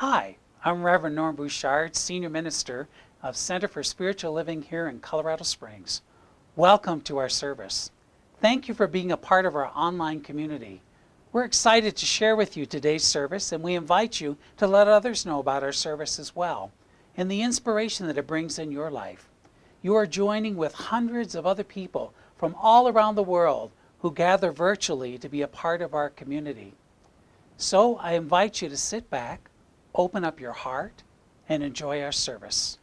Hi, I'm Reverend Norm Bouchard, Senior Minister of Center for Spiritual Living here in Colorado Springs. Welcome to our service. Thank you for being a part of our online community. We're excited to share with you today's service, and we invite you to let others know about our service as well and the inspiration that it brings in your life. You are joining with hundreds of other people from all around the world who gather virtually to be a part of our community. So I invite you to sit back, open up your heart, and enjoy our service.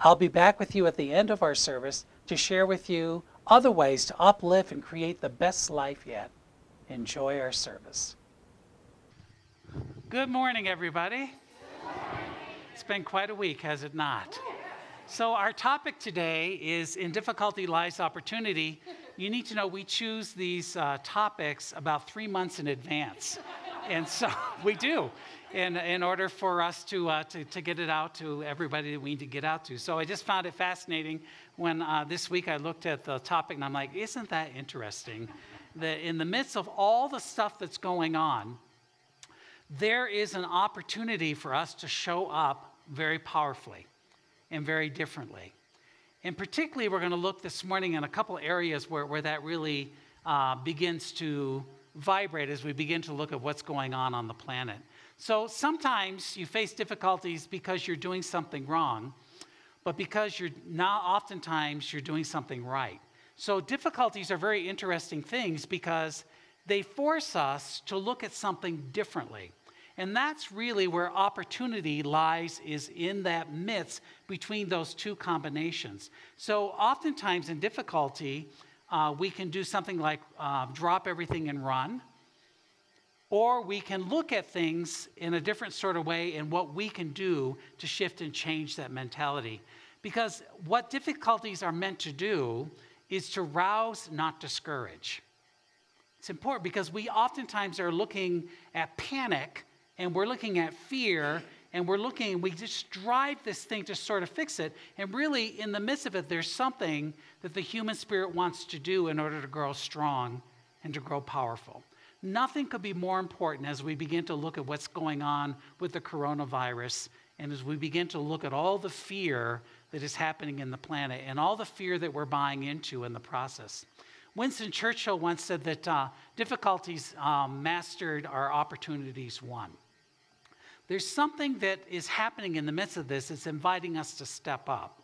I'll be back with you at the end of our service to share with you other ways to uplift and create the best life yet. Enjoy our service. Good morning, everybody. It's been quite a week, has it not? So, our topic today is In Difficulty Lies Opportunity. You need to know we choose these uh, topics about three months in advance. And so we do in, in order for us to, uh, to, to, get it out to everybody that we need to get out to. So I just found it fascinating when uh, this week I looked at the topic and I'm like, isn't that interesting? That in the midst of all the stuff that's going on, there is an opportunity for us to show up very powerfully and very differently. And particularly, we're going to look this morning in a couple areas where, where that really uh, begins to vibrate as we begin to look at what's going on on the planet. So sometimes you face difficulties because you're doing something wrong, but because you're not oftentimes you're doing something right. So difficulties are very interesting things because they force us to look at something differently. And that's really where opportunity lies, is in that midst between those two combinations. So oftentimes in difficulty, uh, we can do something like uh, drop everything and run. Or we can look at things in a different sort of way and what we can do to shift and change that mentality. Because what difficulties are meant to do is to rouse, not discourage. It's important because we oftentimes are looking at panic and we're looking at fear and we're looking, we just drive this thing to sort of fix it. And really, in the midst of it, there's something that the human spirit wants to do in order to grow strong and to grow powerful. Nothing could be more important as we begin to look at what's going on with the coronavirus and as we begin to look at all the fear that is happening in the planet and all the fear that we're buying into in the process. Winston Churchill once said that uh, difficulties um, mastered are opportunities won. There's something that is happening in the midst of this that's inviting us to step up,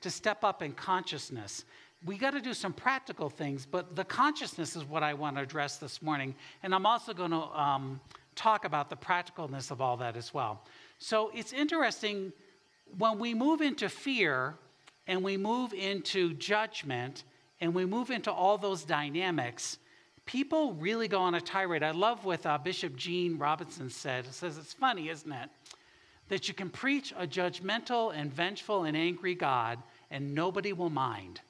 to step up in consciousness. We got to do some practical things, but the consciousness is what I want to address this morning. And I'm also going to um, talk about the practicalness of all that as well. So it's interesting when we move into fear and we move into judgment and we move into all those dynamics people really go on a tirade. I love what uh, Bishop Gene Robinson said. It says it's funny, isn't it? That you can preach a judgmental and vengeful and angry God and nobody will mind.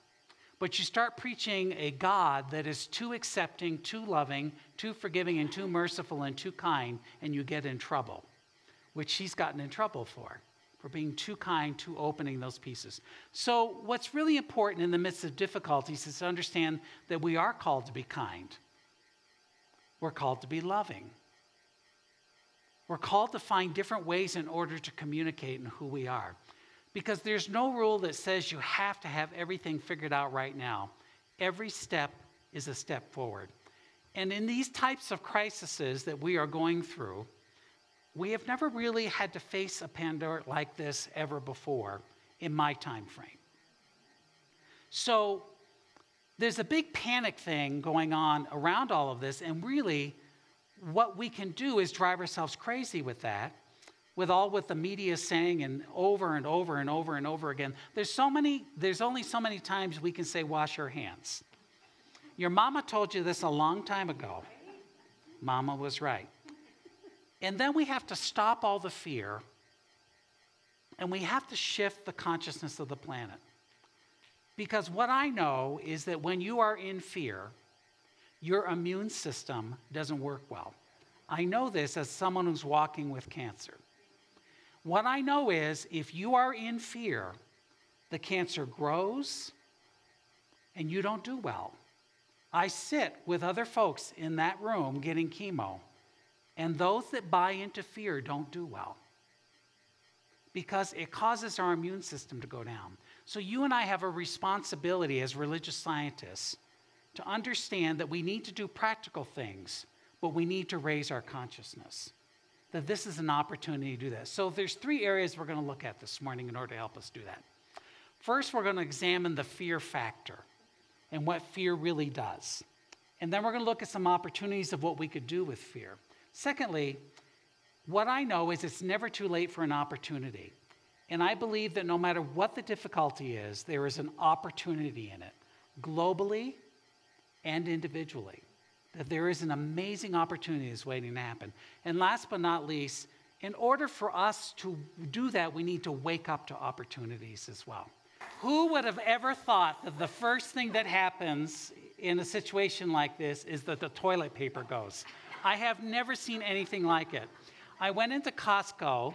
But you start preaching a God that is too accepting, too loving, too forgiving, and too merciful and too kind, and you get in trouble, which he's gotten in trouble for, for being too kind, too opening those pieces. So, what's really important in the midst of difficulties is to understand that we are called to be kind. We're called to be loving. We're called to find different ways in order to communicate in who we are. Because there's no rule that says you have to have everything figured out right now. Every step is a step forward. And in these types of crises that we are going through, we have never really had to face a pandemic like this ever before in my time frame. So there's a big panic thing going on around all of this, and really, what we can do is drive ourselves crazy with that, with all what the media is saying, and over and over and over and over again. There's so many. There's only so many times we can say, "Wash your hands." Your mama told you this a long time ago. Mama was right. And then we have to stop all the fear, and we have to shift the consciousness of the planet. Because what I know is that when you are in fear, your immune system doesn't work well. I know this as someone who's walking with cancer. What I know is if you are in fear, the cancer grows and you don't do well. I sit with other folks in that room getting chemo, and those that buy into fear don't do well. because it causes our immune system to go down. So you and I have a responsibility as religious scientists to understand that we need to do practical things, but we need to raise our consciousness. That this is an opportunity to do that. So there's three areas we're going to look at this morning in order to help us do that. First, we're going to examine the fear factor and what fear really does. And then we're going to look at some opportunities of what we could do with fear. Secondly, what I know is it's never too late for an opportunity. And I believe that no matter what the difficulty is, there is an opportunity in it, globally and individually. That there is an amazing opportunity that's waiting to happen. And last but not least, in order for us to do that, we need to wake up to opportunities as well. Who would have ever thought that the first thing that happens in a situation like this is that the toilet paper goes? I have never seen anything like it. I went into Costco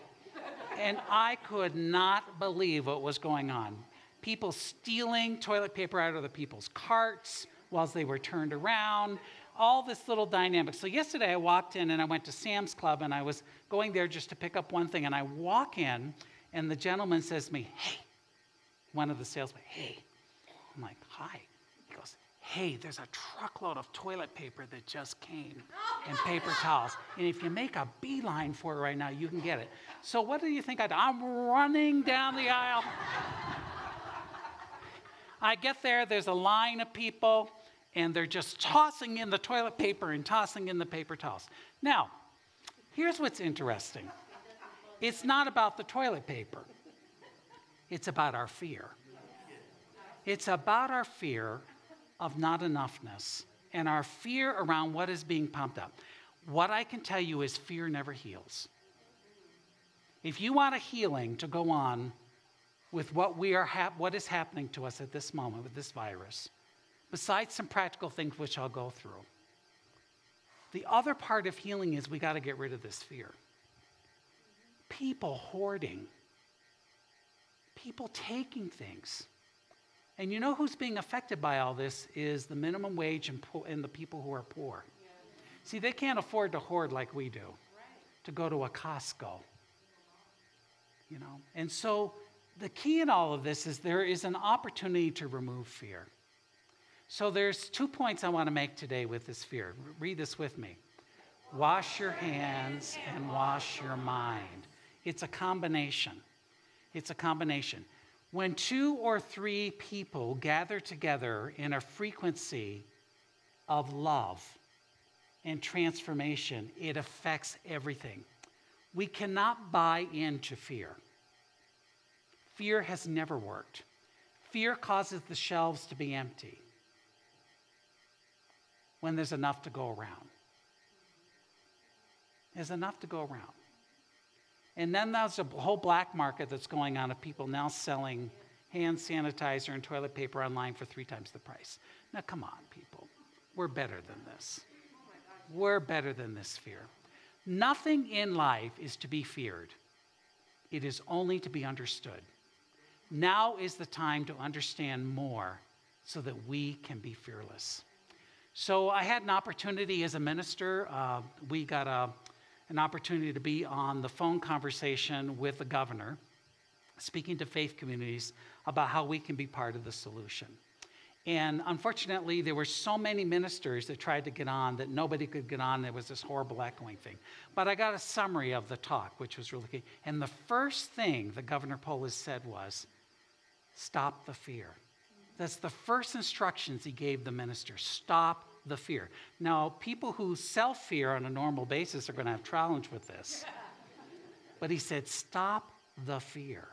and I could not believe what was going on. People stealing toilet paper out of the people's carts whilst they were turned around, all this little dynamic. So, yesterday I walked in and I went to Sam's Club and I was going there just to pick up one thing. And I walk in and the gentleman says to me, Hey, one of the salesmen, hey. I'm like, hi. He goes, hey, there's a truckload of toilet paper that just came and paper towels. And if you make a beeline for it right now, you can get it. So what do you think I do? I'm running down the aisle. I get there, there's a line of people, and they're just tossing in the toilet paper and tossing in the paper towels. Now, here's what's interesting it's not about the toilet paper. It's about our fear. It's about our fear of not enoughness and our fear around what is being pumped up. What I can tell you is fear never heals. If you want a healing to go on with what, we are what is happening to us at this moment with this virus, besides some practical things which I'll go through, the other part of healing is we got to get rid of this fear. People hoarding people taking things. And you know who's being affected by all this is the minimum wage and, po- and the people who are poor. See, they can't afford to hoard like we do, to go to a Costco. You know, and so the key in all of this is there is an opportunity to remove fear. So there's two points I want to make today with this fear. Read this with me. Wash your hands and wash your mind. It's a combination. It's a combination. When two or three people gather together in a frequency of love and transformation, it affects everything. We cannot buy into fear. Fear has never worked. Fear causes the shelves to be empty when there's enough to go around. There's enough to go around. And then there's a whole black market that's going on of people now selling hand sanitizer and toilet paper online for three times the price. Now, come on, people. We're better than this. We're better than this fear. Nothing in life is to be feared, it is only to be understood. Now is the time to understand more so that we can be fearless. So, I had an opportunity as a minister. Uh, we got a an opportunity to be on the phone conversation with the governor, speaking to faith communities about how we can be part of the solution. And unfortunately, there were so many ministers that tried to get on that nobody could get on. There was this horrible echoing thing. But I got a summary of the talk, which was really key. And the first thing that Governor Polis said was stop the fear. That's the first instructions he gave the minister stop the fear. Now, people who self fear on a normal basis are going to have challenge with this. But he said, stop the fear.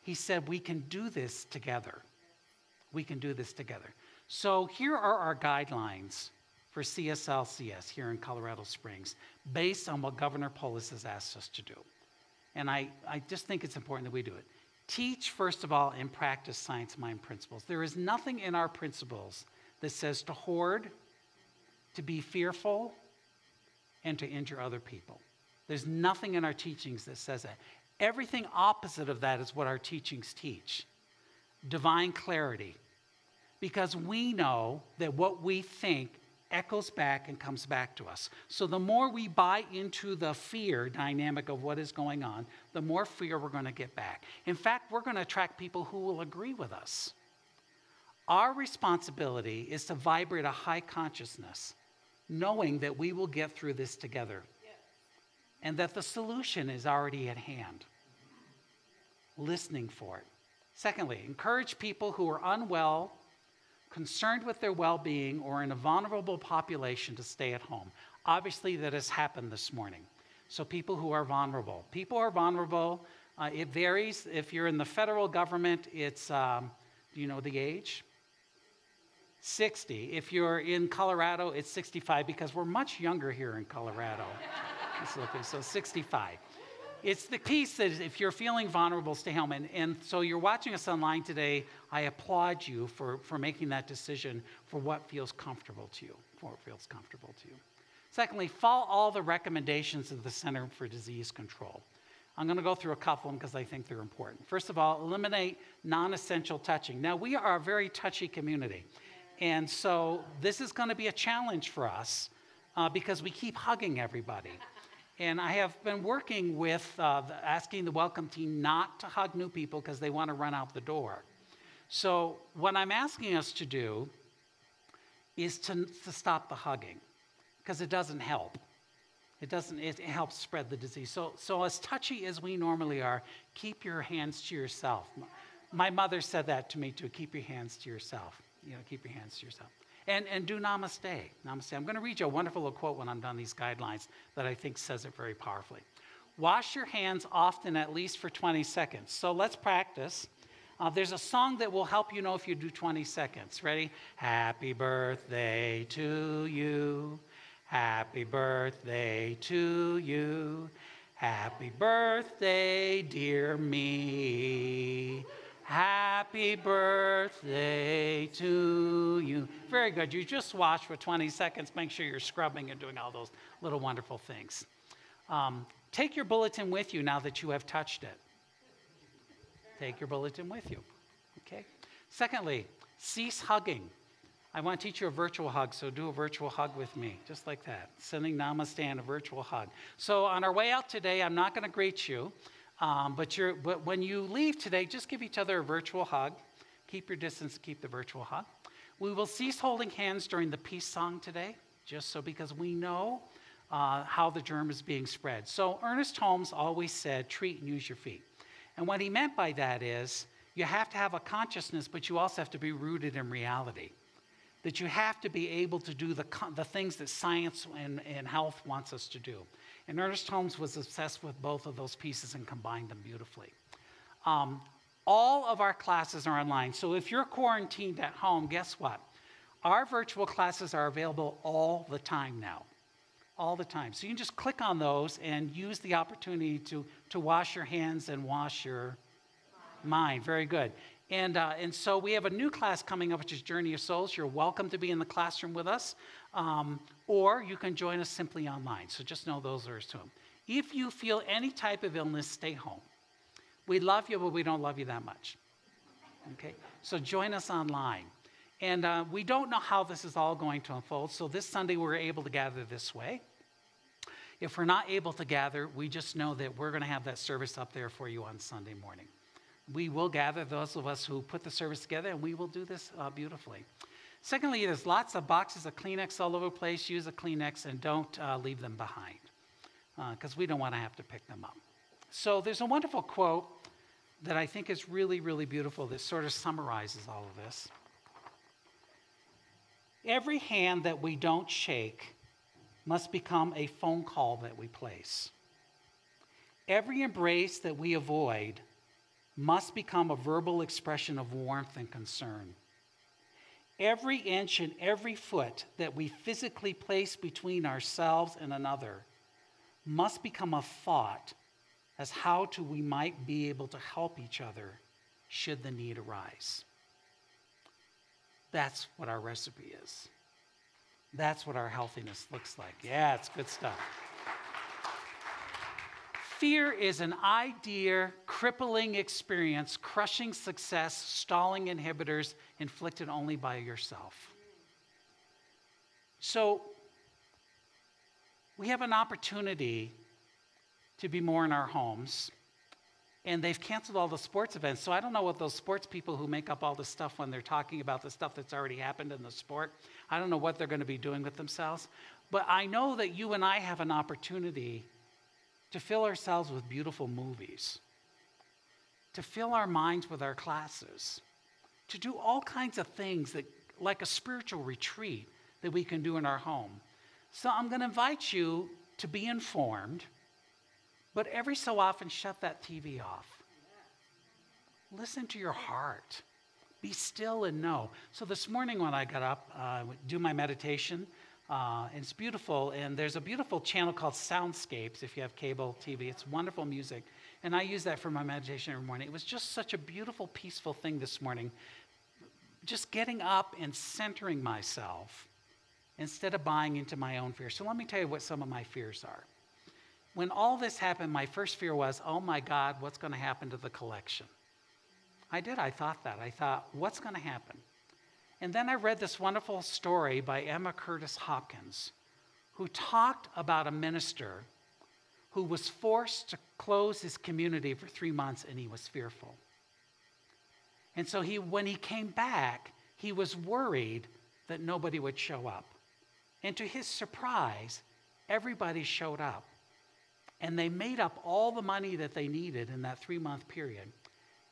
He said, we can do this together. We can do this together. So here are our guidelines for CSLCS here in Colorado Springs based on what Governor Polis has asked us to do. And I, I just think it's important that we do it. Teach, first of all, and practice science mind principles. There is nothing in our principles that says to hoard, to be fearful, and to injure other people. There's nothing in our teachings that says that. Everything opposite of that is what our teachings teach divine clarity. Because we know that what we think echoes back and comes back to us. So the more we buy into the fear dynamic of what is going on, the more fear we're going to get back. In fact, we're going to attract people who will agree with us. Our responsibility is to vibrate a high consciousness, knowing that we will get through this together and that the solution is already at hand. Listening for it. Secondly, encourage people who are unwell concerned with their well being or in a vulnerable population to stay at home. Obviously, that has happened this morning. So, people who are vulnerable. People are vulnerable. Uh, it varies. If you're in the federal government, it's, um, do you know the age? 60. If you're in Colorado, it's 65 because we're much younger here in Colorado. so 65 it's the piece that if you're feeling vulnerable, stay home. And, and so you're watching us online today. I applaud you for, for making that decision for what feels comfortable to you, for what feels comfortable to you. Secondly, follow all the recommendations of the Center for Disease Control. I'm going to go through a couple of them because I think they're important. First of all, eliminate non essential touching. Now, we are a very touchy community. And so this is going to be a challenge for us uh, because we keep hugging everybody. And I have been working with uh, asking the welcome team not to hug new people because they want to run out the door. So, what I'm asking us to do is to, to stop the hugging because it doesn't help. It doesn't, it, it helps spread the disease. So, so, as touchy as we normally are, keep your hands to yourself. My mother said that to me too keep your hands to yourself. You know, keep your hands to yourself. And, and do namaste. Namaste. I'm going to read you a wonderful little quote when I'm done these guidelines that I think says it very powerfully. Wash your hands often, at least for 20 seconds. So let's practice. Uh, there's a song that will help you know if you do 20 seconds. Ready? Happy birthday to you. Happy birthday to you. Happy birthday, dear me. Happy birthday to you. Very good. You just wash for 20 seconds. Make sure you're scrubbing and doing all those little wonderful things. Um, take your bulletin with you now that you have touched it. Take your bulletin with you. Okay? Secondly, cease hugging. I want to teach you a virtual hug, so do a virtual hug with me, just like that. Sending namaste and a virtual hug. So, on our way out today, I'm not going to greet you. Um, but, you're, but when you leave today, just give each other a virtual hug. Keep your distance, keep the virtual hug. We will cease holding hands during the peace song today, just so because we know uh, how the germ is being spread. So Ernest Holmes always said, treat and use your feet. And what he meant by that is you have to have a consciousness, but you also have to be rooted in reality. That you have to be able to do the, the things that science and, and health wants us to do. And Ernest Holmes was obsessed with both of those pieces and combined them beautifully. Um, all of our classes are online. So if you're quarantined at home, guess what? Our virtual classes are available all the time now. All the time. So you can just click on those and use the opportunity to, to wash your hands and wash your mind. Very good. And, uh, and so we have a new class coming up, which is Journey of Souls. You're welcome to be in the classroom with us, um, or you can join us simply online. So just know those are to them. If you feel any type of illness, stay home. We love you, but we don't love you that much. Okay? So join us online. And uh, we don't know how this is all going to unfold. So this Sunday, we're able to gather this way. If we're not able to gather, we just know that we're going to have that service up there for you on Sunday morning we will gather those of us who put the service together, and we will do this uh, beautifully. Secondly, there's lots of boxes of Kleenex all over the place. Use a Kleenex and don't uh, leave them behind because uh, we don't want to have to pick them up. So there's a wonderful quote that I think is really, really beautiful that sort of summarizes all of this. Every hand that we don't shake must become a phone call that we place. Every embrace that we avoid must become a verbal expression of warmth and concern. Every inch and every foot that we physically place between ourselves and another must become a thought as how to we might be able to help each other should the need arise. That's what our recipe is. That's what our healthiness looks like. Yeah, it's good stuff. Fear is an idea crippling experience, crushing success, stalling inhibitors inflicted only by yourself. So we have an opportunity to be more in our homes. And they've canceled all the sports events. So I don't know what those sports people who make up all this stuff when they're talking about the stuff that's already happened in the sport, I don't know what they're going to be doing with themselves. But I know that you and I have an opportunity to fill ourselves with beautiful movies, to fill our minds with our classes, to do all kinds of things that, like a spiritual retreat that we can do in our home. So I'm going to invite you to be informed, but every so often shut that TV off. Listen to your heart. Be still and know. So this morning when I got up, uh, do my meditation, uh, it's beautiful, and there's a beautiful channel called Soundscapes if you have cable TV. It's wonderful music, and I use that for my meditation every morning. It was just such a beautiful, peaceful thing this morning. Just getting up and centering myself instead of buying into my own fear. So let me tell you what some of my fears are. When all this happened, my first fear was, oh my God, what's going to happen to the collection? I did. I thought that. I thought, what's going to happen? And then I read this wonderful story by Emma Curtis Hopkins, who talked about a minister who was forced to close his community for three months and he was fearful. And so he, when he came back, he was worried that nobody would show up. And to his surprise, everybody showed up. And they made up all the money that they needed in that three month period.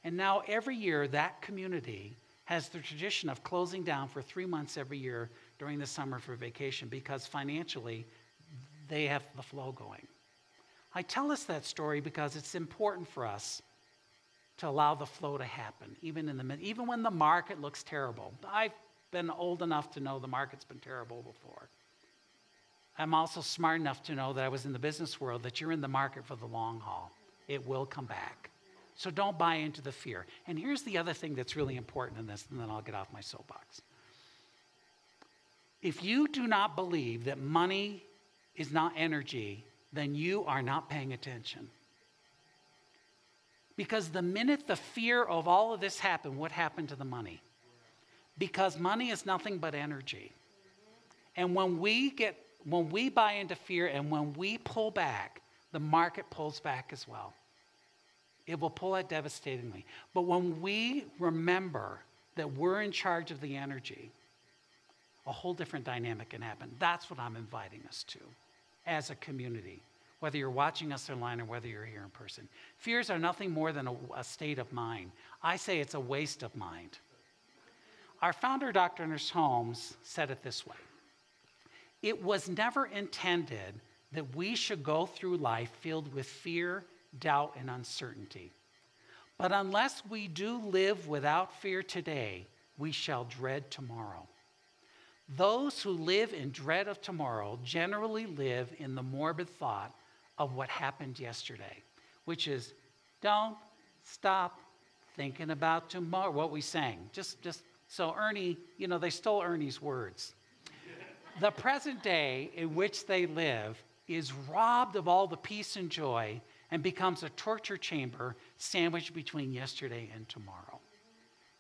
And now every year, that community has the tradition of closing down for three months every year during the summer for vacation because financially they have the flow going. I tell us that story because it's important for us to allow the flow to happen, even in the even when the market looks terrible. I've been old enough to know the market's been terrible before. I'm also smart enough to know that I was in the business world that you're in the market for the long haul. It will come back. So don't buy into the fear. And here's the other thing that's really important in this, and then I'll get off my soapbox. If you do not believe that money is not energy, then you are not paying attention. Because the minute the fear of all of this happened, what happened to the money? Because money is nothing but energy. And when we get when we buy into fear and when we pull back, the market pulls back as well. It will pull out devastatingly. But when we remember that we're in charge of the energy, a whole different dynamic can happen. That's what I'm inviting us to as a community, whether you're watching us online or whether you're here in person. Fears are nothing more than a, a state of mind. I say it's a waste of mind. Our founder, Dr. Ernest Holmes, said it this way It was never intended that we should go through life filled with fear doubt, and uncertainty. But unless we do live without fear today, we shall dread tomorrow. Those who live in dread of tomorrow generally live in the morbid thought of what happened yesterday, which is don't stop thinking about tomorrow. What we sang. Just, just so Ernie, you know, they stole Ernie's words. the present day in which they live is robbed of all the peace and joy and becomes a torture chamber sandwiched between yesterday and tomorrow.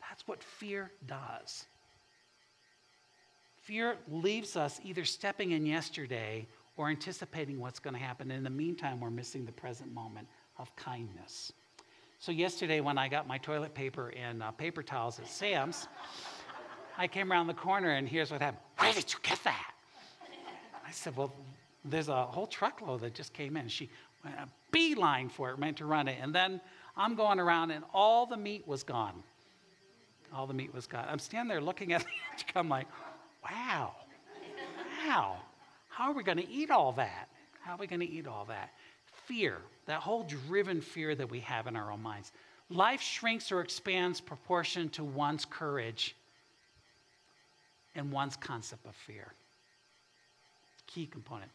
That's what fear does. Fear leaves us either stepping in yesterday or anticipating what's going to happen. In the meantime, we're missing the present moment of kindness. So, yesterday, when I got my toilet paper and uh, paper towels at Sam's, I came around the corner and here's what happened. Where did you get that? I said, Well, there's a whole truckload that just came in. She a beeline for it, meant to run it. And then I'm going around, and all the meat was gone. All the meat was gone. I'm standing there looking at the I'm like, wow, wow. How are we going to eat all that? How are we going to eat all that? Fear, that whole driven fear that we have in our own minds. Life shrinks or expands proportion to one's courage and one's concept of fear. Key component.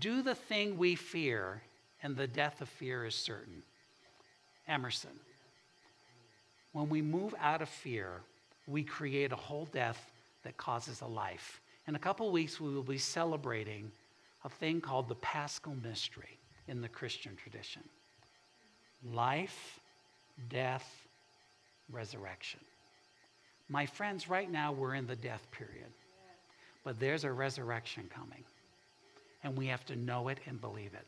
Do the thing we fear and the death of fear is certain. Emerson. When we move out of fear, we create a whole death that causes a life. In a couple weeks, we will be celebrating a thing called the Paschal Mystery in the Christian tradition life, death, resurrection. My friends, right now we're in the death period. but there's a resurrection coming. And we have to know it and believe it.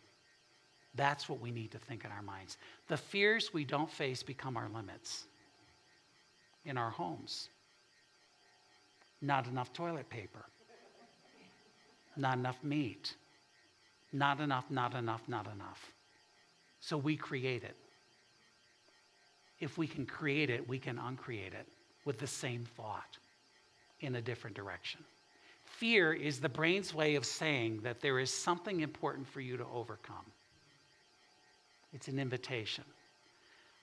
That's what we need to think in our minds. The fears we don't face become our limits in our homes. Not enough toilet paper, not enough meat, not enough, not enough, not enough. So we create it. If we can create it, we can uncreate it with the same thought in a different direction. Fear is the brain's way of saying that there is something important for you to overcome. It's an invitation.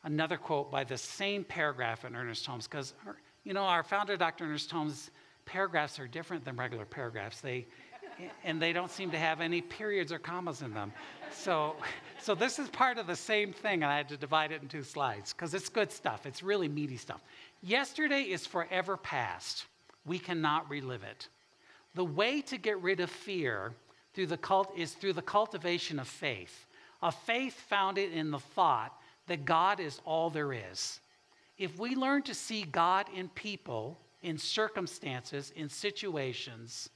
Another quote by the same paragraph in Ernest Holmes, because, you know, our founder, Dr. Ernest Holmes, paragraphs are different than regular paragraphs. They, and they don't seem to have any periods or commas in them. So, so this is part of the same thing, and I had to divide it in two slides because it's good stuff. It's really meaty stuff. Yesterday is forever past. We cannot relive it. The way to get rid of fear through the cult is through the cultivation of faith, a faith founded in the thought that God is all there is. If we learn to see God in people, in circumstances, in situations,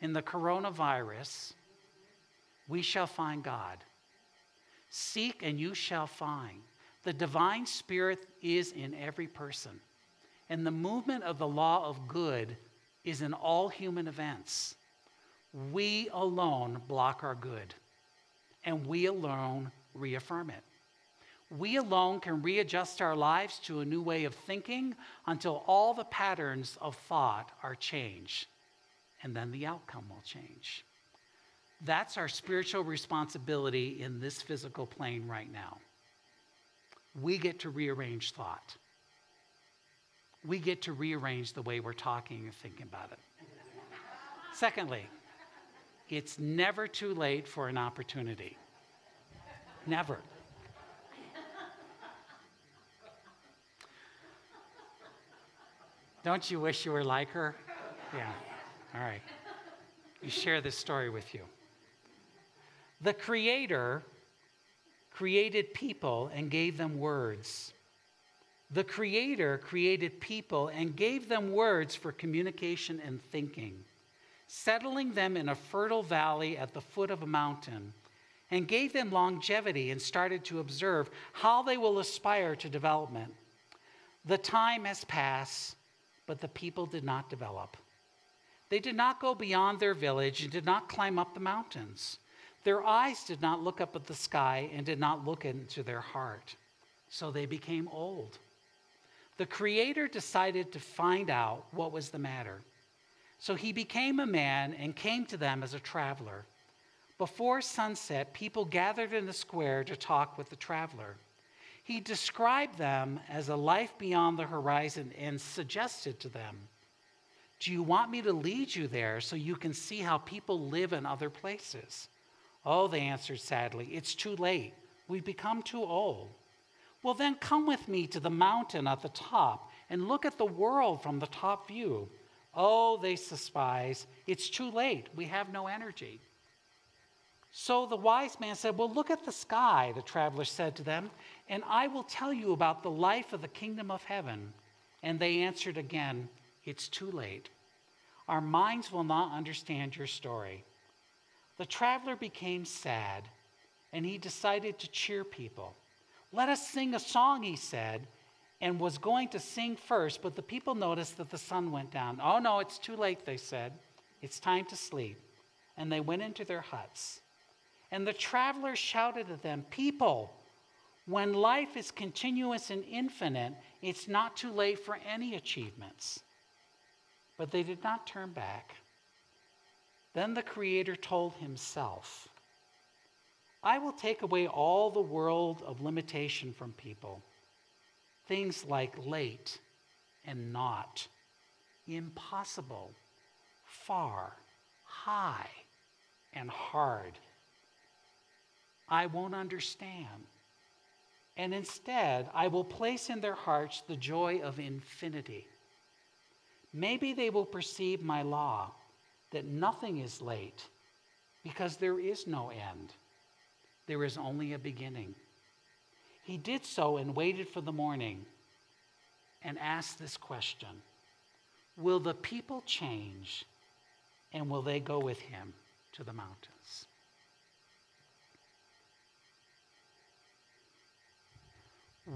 in the coronavirus, we shall find God. Seek and you shall find. The divine spirit is in every person. And the movement of the law of good is in all human events. We alone block our good, and we alone reaffirm it. We alone can readjust our lives to a new way of thinking until all the patterns of thought are changed and then the outcome will change. That's our spiritual responsibility in this physical plane right now. We get to rearrange thought. We get to rearrange the way we're talking and thinking about it. Secondly, it's never too late for an opportunity. Never. Don't you wish you were like her? Yeah. All right. We share this story with you. The Creator created people and gave them words. The Creator created people and gave them words for communication and thinking, settling them in a fertile valley at the foot of a mountain, and gave them longevity and started to observe how they will aspire to development. The time has passed, but the people did not develop. They did not go beyond their village and did not climb up the mountains. Their eyes did not look up at the sky and did not look into their heart. So they became old. The Creator decided to find out what was the matter. So he became a man and came to them as a traveler. Before sunset, people gathered in the square to talk with the traveler. He described them as a life beyond the horizon and suggested to them do you want me to lead you there so you can see how people live in other places? Oh, they answered sadly, it's too late. We've become too old. Well, then come with me to the mountain at the top and look at the world from the top view. Oh, they despise. It's too late. We have no energy. So the wise man said, Well, look at the sky, the traveler said to them, and I will tell you about the life of the kingdom of heaven. And they answered again, it's too late. Our minds will not understand your story. The traveler became sad and he decided to cheer people. Let us sing a song, he said, and was going to sing first, but the people noticed that the sun went down. Oh no, it's too late, they said. It's time to sleep. And they went into their huts. And the traveler shouted at them, People, when life is continuous and infinite, it's not too late for any achievements. But they did not turn back. Then the Creator told himself, I will take away all the world of limitation from people. Things like late and not, impossible, far, high, and hard. I won't understand. And instead, I will place in their hearts the joy of infinity. Maybe they will perceive my law that nothing is late because there is no end. There is only a beginning. He did so and waited for the morning and asked this question Will the people change And will they go with him to the mountains?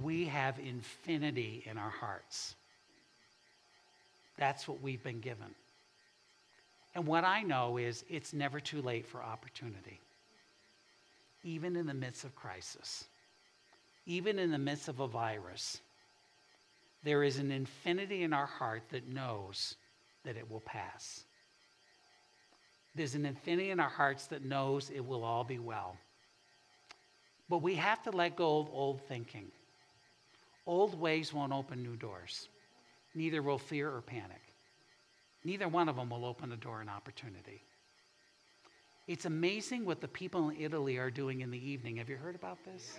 We have infinity in our hearts. That's what we've been given. And what I know is it's never too late for opportunity, even in the midst of crisis, even in the midst of a virus. There is an infinity in our heart that knows that it will pass. There's an infinity in our hearts that knows it will all be well. But we have to let go of old thinking. Old ways won't open new doors, neither will fear or panic. Neither one of them will open a door and opportunity. It's amazing what the people in Italy are doing in the evening. Have you heard about this?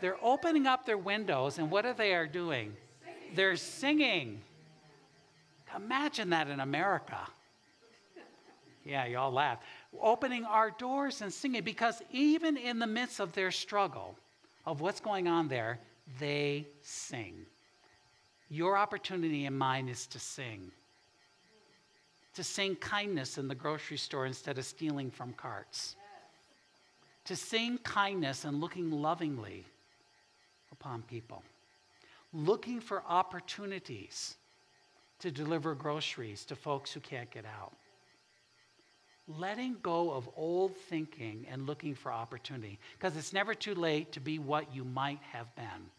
They're opening up their windows, and what are they are doing? They're singing. Imagine that in America. Yeah, y'all laugh. Opening our doors and singing because even in the midst of their struggle, of what's going on there, they sing. Your opportunity and mine is to sing to sing kindness in the grocery store instead of stealing from carts, to sing kindness and looking lovingly upon people, looking for opportunities to deliver groceries to folks who can't get out. Letting go of old thinking and looking for opportunity, because it's never too late to be what you might have been.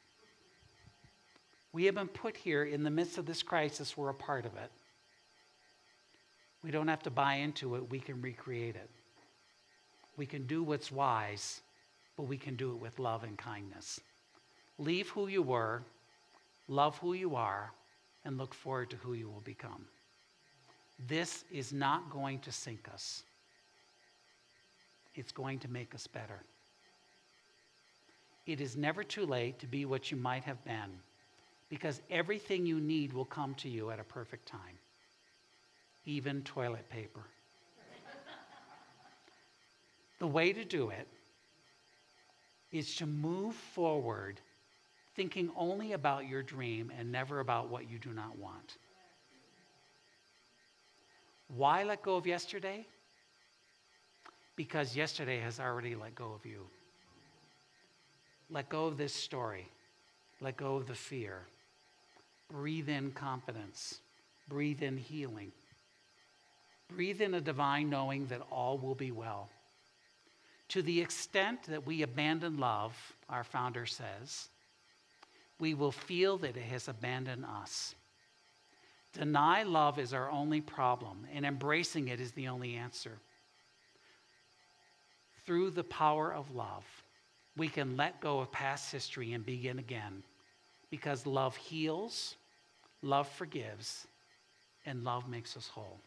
We have been put here in the midst of this crisis, we're a part of it. We don't have to buy into it, we can recreate it. We can do what's wise, but we can do it with love and kindness. Leave who you were, love who you are, and look forward to who you will become. This is not going to sink us, it's going to make us better. It is never too late to be what you might have been because everything you need will come to you at a perfect time even toilet paper. the way to do it is to move forward thinking only about your dream and never about what you do not want. Why let go of yesterday? Because yesterday has already let go of you. Let go of this story. Let go of the fear. Breathe in confidence. Breathe in healing. Breathe in a divine knowing that all will be well. To the extent that we abandon love, our founder says, we will feel that it has abandoned us. Deny love is our only problem, and embracing it is the only answer. Through the power of love, we can let go of past history and begin again because love heals, love forgives, and love makes us whole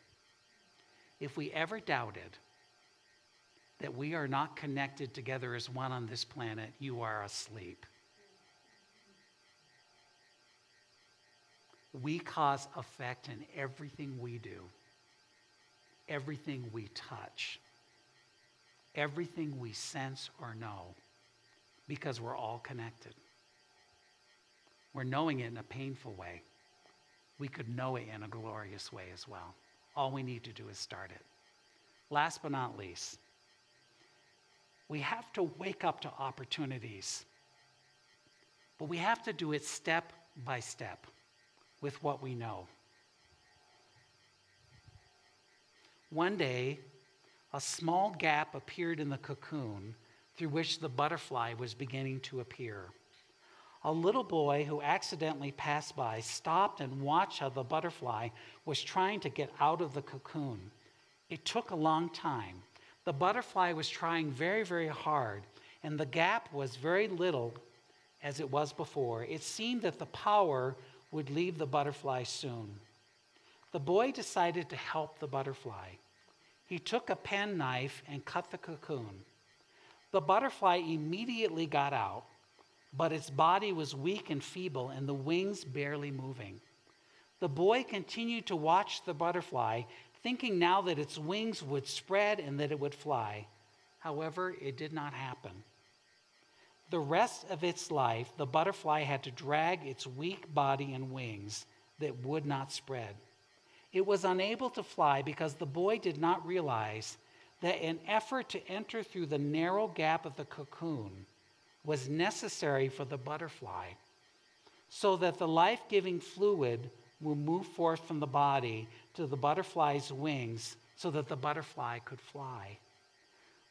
if we ever doubted that we are not connected together as one on this planet, you are asleep. We cause effect in everything we do, everything we touch, everything we sense or know, because we're all connected. We're knowing it in a painful way. We could know it in a glorious way as well. All we need to do is start it. Last but not least, we have to wake up to opportunities, but we have to do it step by step with what we know. One day, a small gap appeared in the cocoon through which the butterfly was beginning to appear. A little boy who accidentally passed by stopped and watched how the butterfly was trying to get out of the cocoon. It took a long time. The butterfly was trying very, very hard, and the gap was very little as it was before. It seemed that the power would leave the butterfly soon. The boy decided to help the butterfly. He took a penknife and cut the cocoon. The butterfly immediately got out but its body was weak and feeble, and the wings barely moving. The boy continued to watch the butterfly, thinking now that its wings would spread and that it would fly. However, it did not happen. The rest of its life, the butterfly had to drag its weak body and wings that would not spread. It was unable to fly because the boy did not realize that an effort to enter through the narrow gap of the cocoon was necessary for the butterfly so that the life giving fluid will move forth from the body to the butterfly's wings so that the butterfly could fly.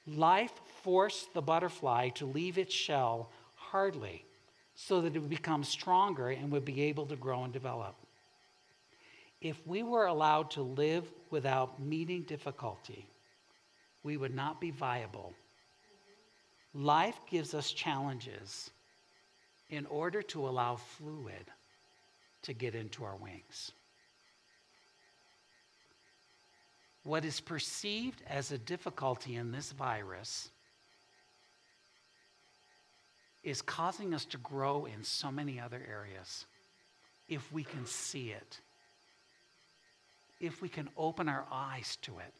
Life forced the butterfly to leave its shell hardly so that it would become stronger and would be able to grow and develop. If we were allowed to live without meeting difficulty, we would not be viable. Life gives us challenges in order to allow fluid to get into our wings. What is perceived as a difficulty in this virus is causing us to grow in so many other areas. If we can see it, if we can open our eyes to it,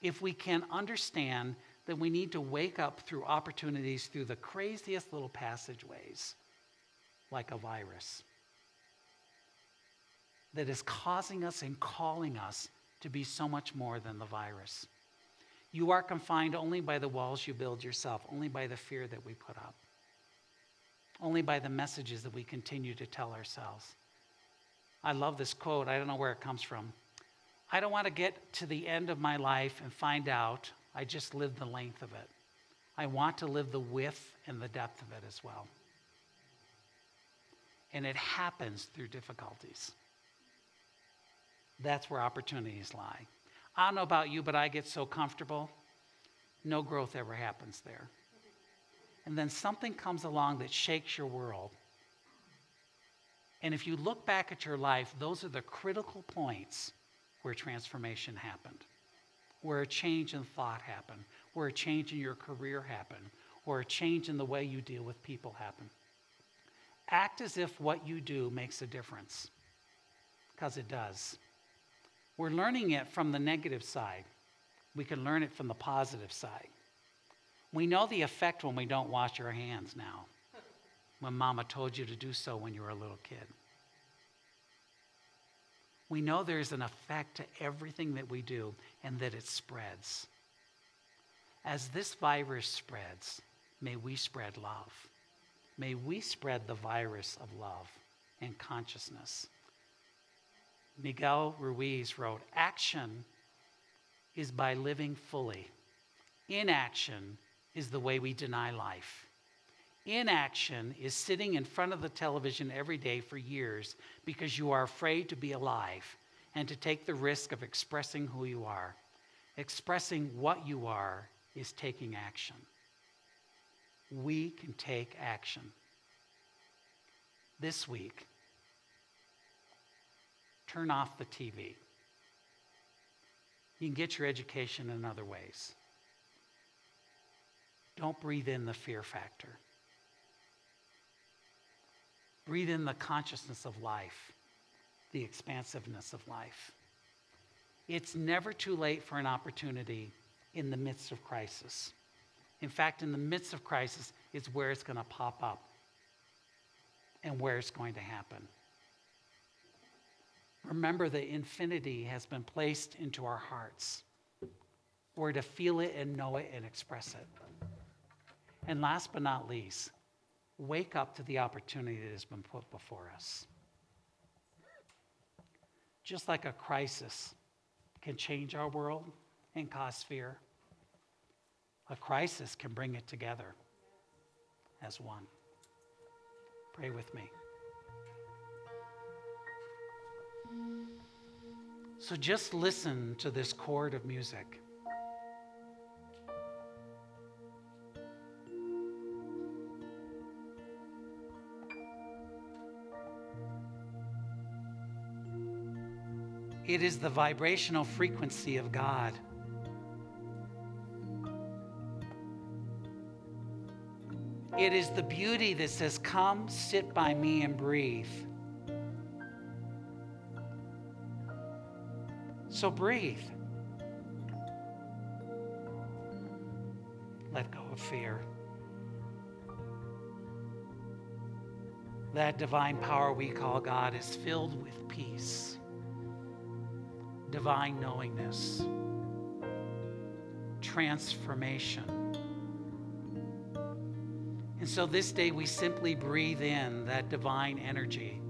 if we can understand that we need to wake up through opportunities through the craziest little passageways, like a virus, that is causing us and calling us to be so much more than the virus. You are confined only by the walls you build yourself, only by the fear that we put up, only by the messages that we continue to tell ourselves. I love this quote. I don't know where it comes from. I don't want to get to the end of my life and find out I just lived the length of it. I want to live the width and the depth of it as well. And it happens through difficulties. That's where opportunities lie. I don't know about you, but I get so comfortable, no growth ever happens there. And then something comes along that shakes your world. And if you look back at your life, those are the critical points where transformation happened where a change in thought happened, where a change in your career happened, or a change in the way you deal with people happened. Act as if what you do makes a difference, because it does. We're learning it from the negative side. We can learn it from the positive side. We know the effect when we don't wash our hands now, when mama told you to do so when you were a little kid we know there's an effect to everything that we do and that it spreads. As this virus spreads, may we spread love. May we spread the virus of love and consciousness. Miguel Ruiz wrote Action is by living fully, inaction is the way we deny life. Inaction is sitting in front of the television every day for years because you are afraid to be alive and to take the risk of expressing who you are. Expressing what you are is taking action. We can take action. This week, turn off the TV. You can get your education in other ways. Don't breathe in the fear factor. Breathe in the consciousness of life, the expansiveness of life. It's never too late for an opportunity in the midst of crisis. In fact, in the midst of crisis is where it's going to pop up and where it's going to happen. Remember that infinity has been placed into our hearts. We're to feel it and know it and express it. And last but not least, wake up to the opportunity that has been put before us. Just like a crisis can change our world and cause fear, a crisis can bring it together as one. Pray with me. So just listen to this chord of music. It is the vibrational frequency of God. It is the beauty that says, Come, sit by me and breathe. So breathe. Let go of fear. that divine power we call God is filled with peace, divine knowingness, transformation. And so this day we simply breathe in that divine energy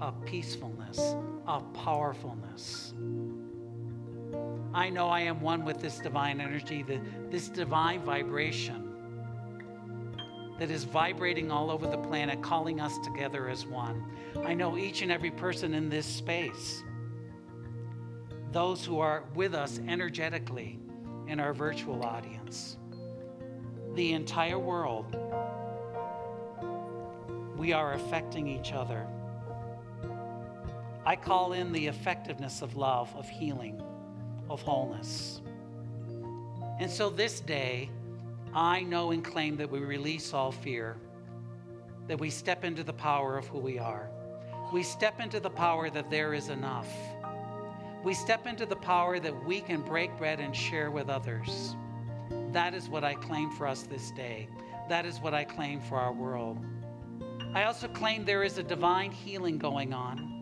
of peacefulness, of powerfulness. I know I am one with this divine energy, the, this divine vibration that is vibrating all over the planet, calling us together as one. I know each and every person in this space, those who are with us energetically in our virtual audience, the entire world, we are affecting each other. I call in the effectiveness of love, of healing, of wholeness. And so this day, I know and claim that we release all fear, that we step into the power of who we are. We step into the power that there is enough. We step into the power that we can break bread and share with others. That is what I claim for us this day. That is what I claim for our world. I also claim there is a divine healing going on.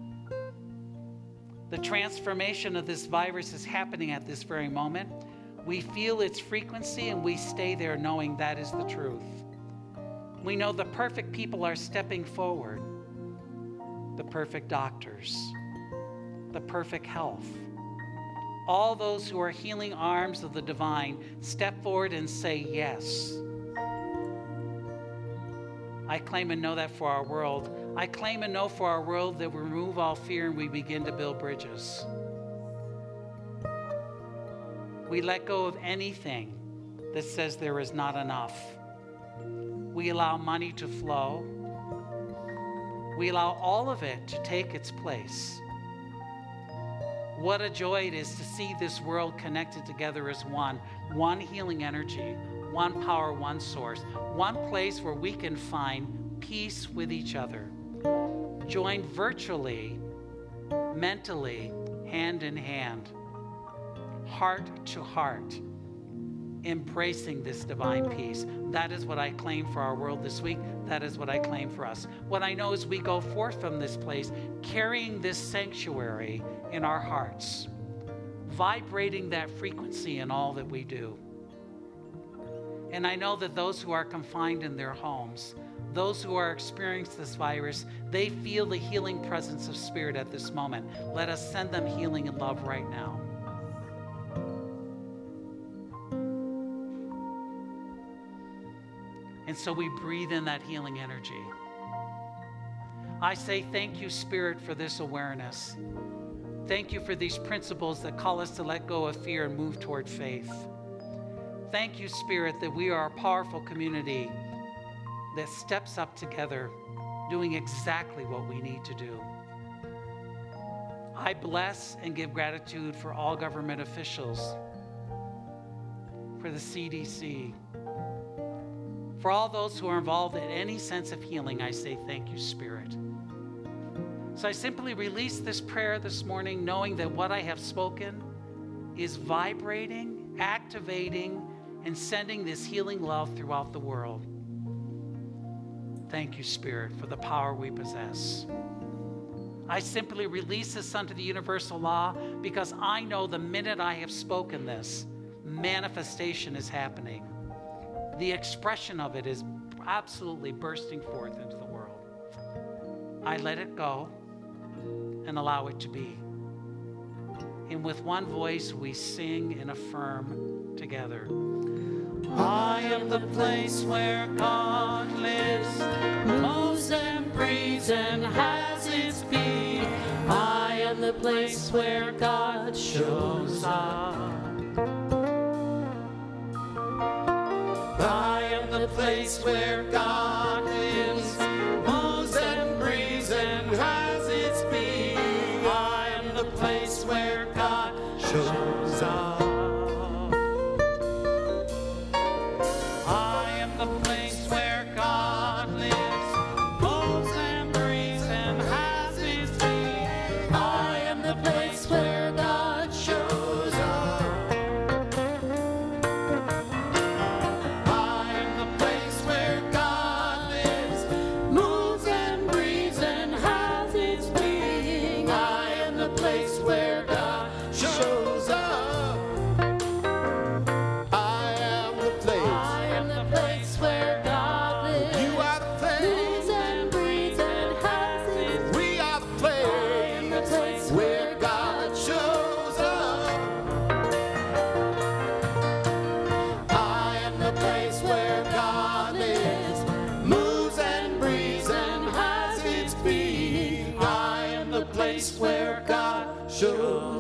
The transformation of this virus is happening at this very moment. We feel its frequency and we stay there knowing that is the truth. We know the perfect people are stepping forward the perfect doctors, the perfect health. All those who are healing arms of the divine step forward and say yes. I claim and know that for our world. I claim and know for our world that we remove all fear and we begin to build bridges. We let go of anything that says there is not enough. We allow money to flow. We allow all of it to take its place. What a joy it is to see this world connected together as one, one healing energy, one power, one source, one place where we can find peace with each other, joined virtually, mentally, hand in hand heart to heart, embracing this divine peace. That is what I claim for our world this week. That is what I claim for us. What I know is we go forth from this place carrying this sanctuary in our hearts, vibrating that frequency in all that we do. And I know that those who are confined in their homes, those who are experiencing this virus, they feel the healing presence of Spirit at this moment. Let us send them healing and love right now. And so we breathe in that healing energy. I say thank you, Spirit, for this awareness. Thank you for these principles that call us to let go of fear and move toward faith. Thank you, Spirit, that we are a powerful community that steps up together, doing exactly what we need to do. I bless and give gratitude for all government officials, for the CDC, for all those who are involved in any sense of healing, I say thank you, Spirit. So I simply release this prayer this morning, knowing that what I have spoken is vibrating, activating, and sending this healing love throughout the world. Thank you, Spirit, for the power we possess. I simply release this unto the universal law because I know the minute I have spoken this, manifestation is happening the expression of it is absolutely bursting forth into the world. I let it go and allow it to be. And with one voice, we sing and affirm together. I am the place where God lives, moves and breathes and has its being. I am the place where God shows up. I am the place where God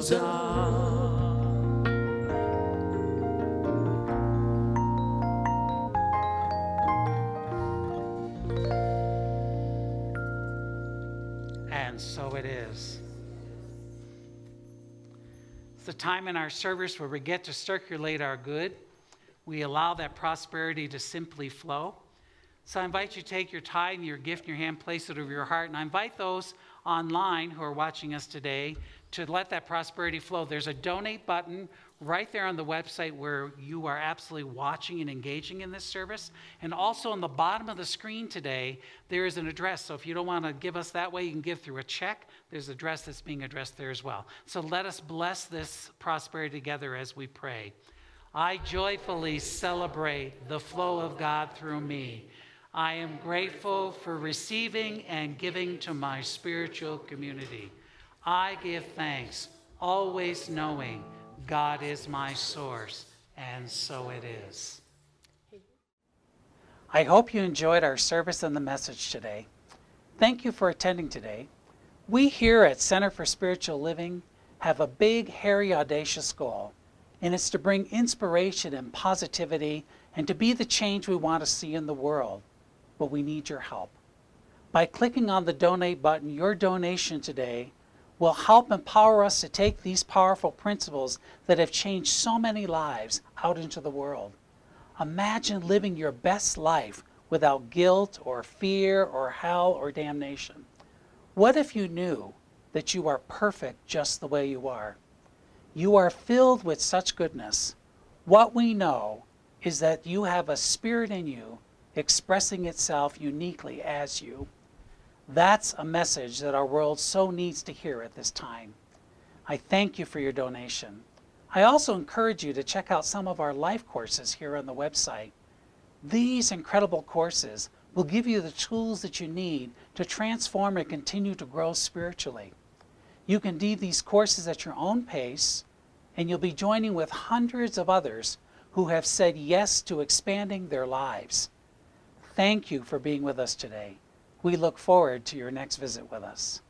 And so it is. It's the time in our service where we get to circulate our good. We allow that prosperity to simply flow. So I invite you to take your and your gift in your hand, place it over your heart, and I invite those online who are watching us today to let that prosperity flow. There's a donate button right there on the website where you are absolutely watching and engaging in this service. And also on the bottom of the screen today, there is an address. So if you don't want to give us that way, you can give through a check. There's an address that's being addressed there as well. So let us bless this prosperity together as we pray. I joyfully celebrate the flow of God through me. I am grateful for receiving and giving to my spiritual community. I give thanks, always knowing God is my source, and so it is. I hope you enjoyed our service and the message today. Thank you for attending today. We here at Center for Spiritual Living have a big, hairy, audacious goal, and it's to bring inspiration and positivity and to be the change we want to see in the world but we need your help. By clicking on the donate button, your donation today will help empower us to take these powerful principles that have changed so many lives out into the world. Imagine living your best life without guilt or fear or hell or damnation. What if you knew that you are perfect just the way you are? You are filled with such goodness. What we know is that you have a spirit in you expressing itself uniquely as you. That's a message that our world so needs to hear at this time. I thank you for your donation. I also encourage you to check out some of our life courses here on the website. These incredible courses will give you the tools that you need to transform and continue to grow spiritually. You can do these courses at your own pace, and you'll be joining with hundreds of others who have said yes to expanding their lives. Thank you for being with us today. We look forward to your next visit with us.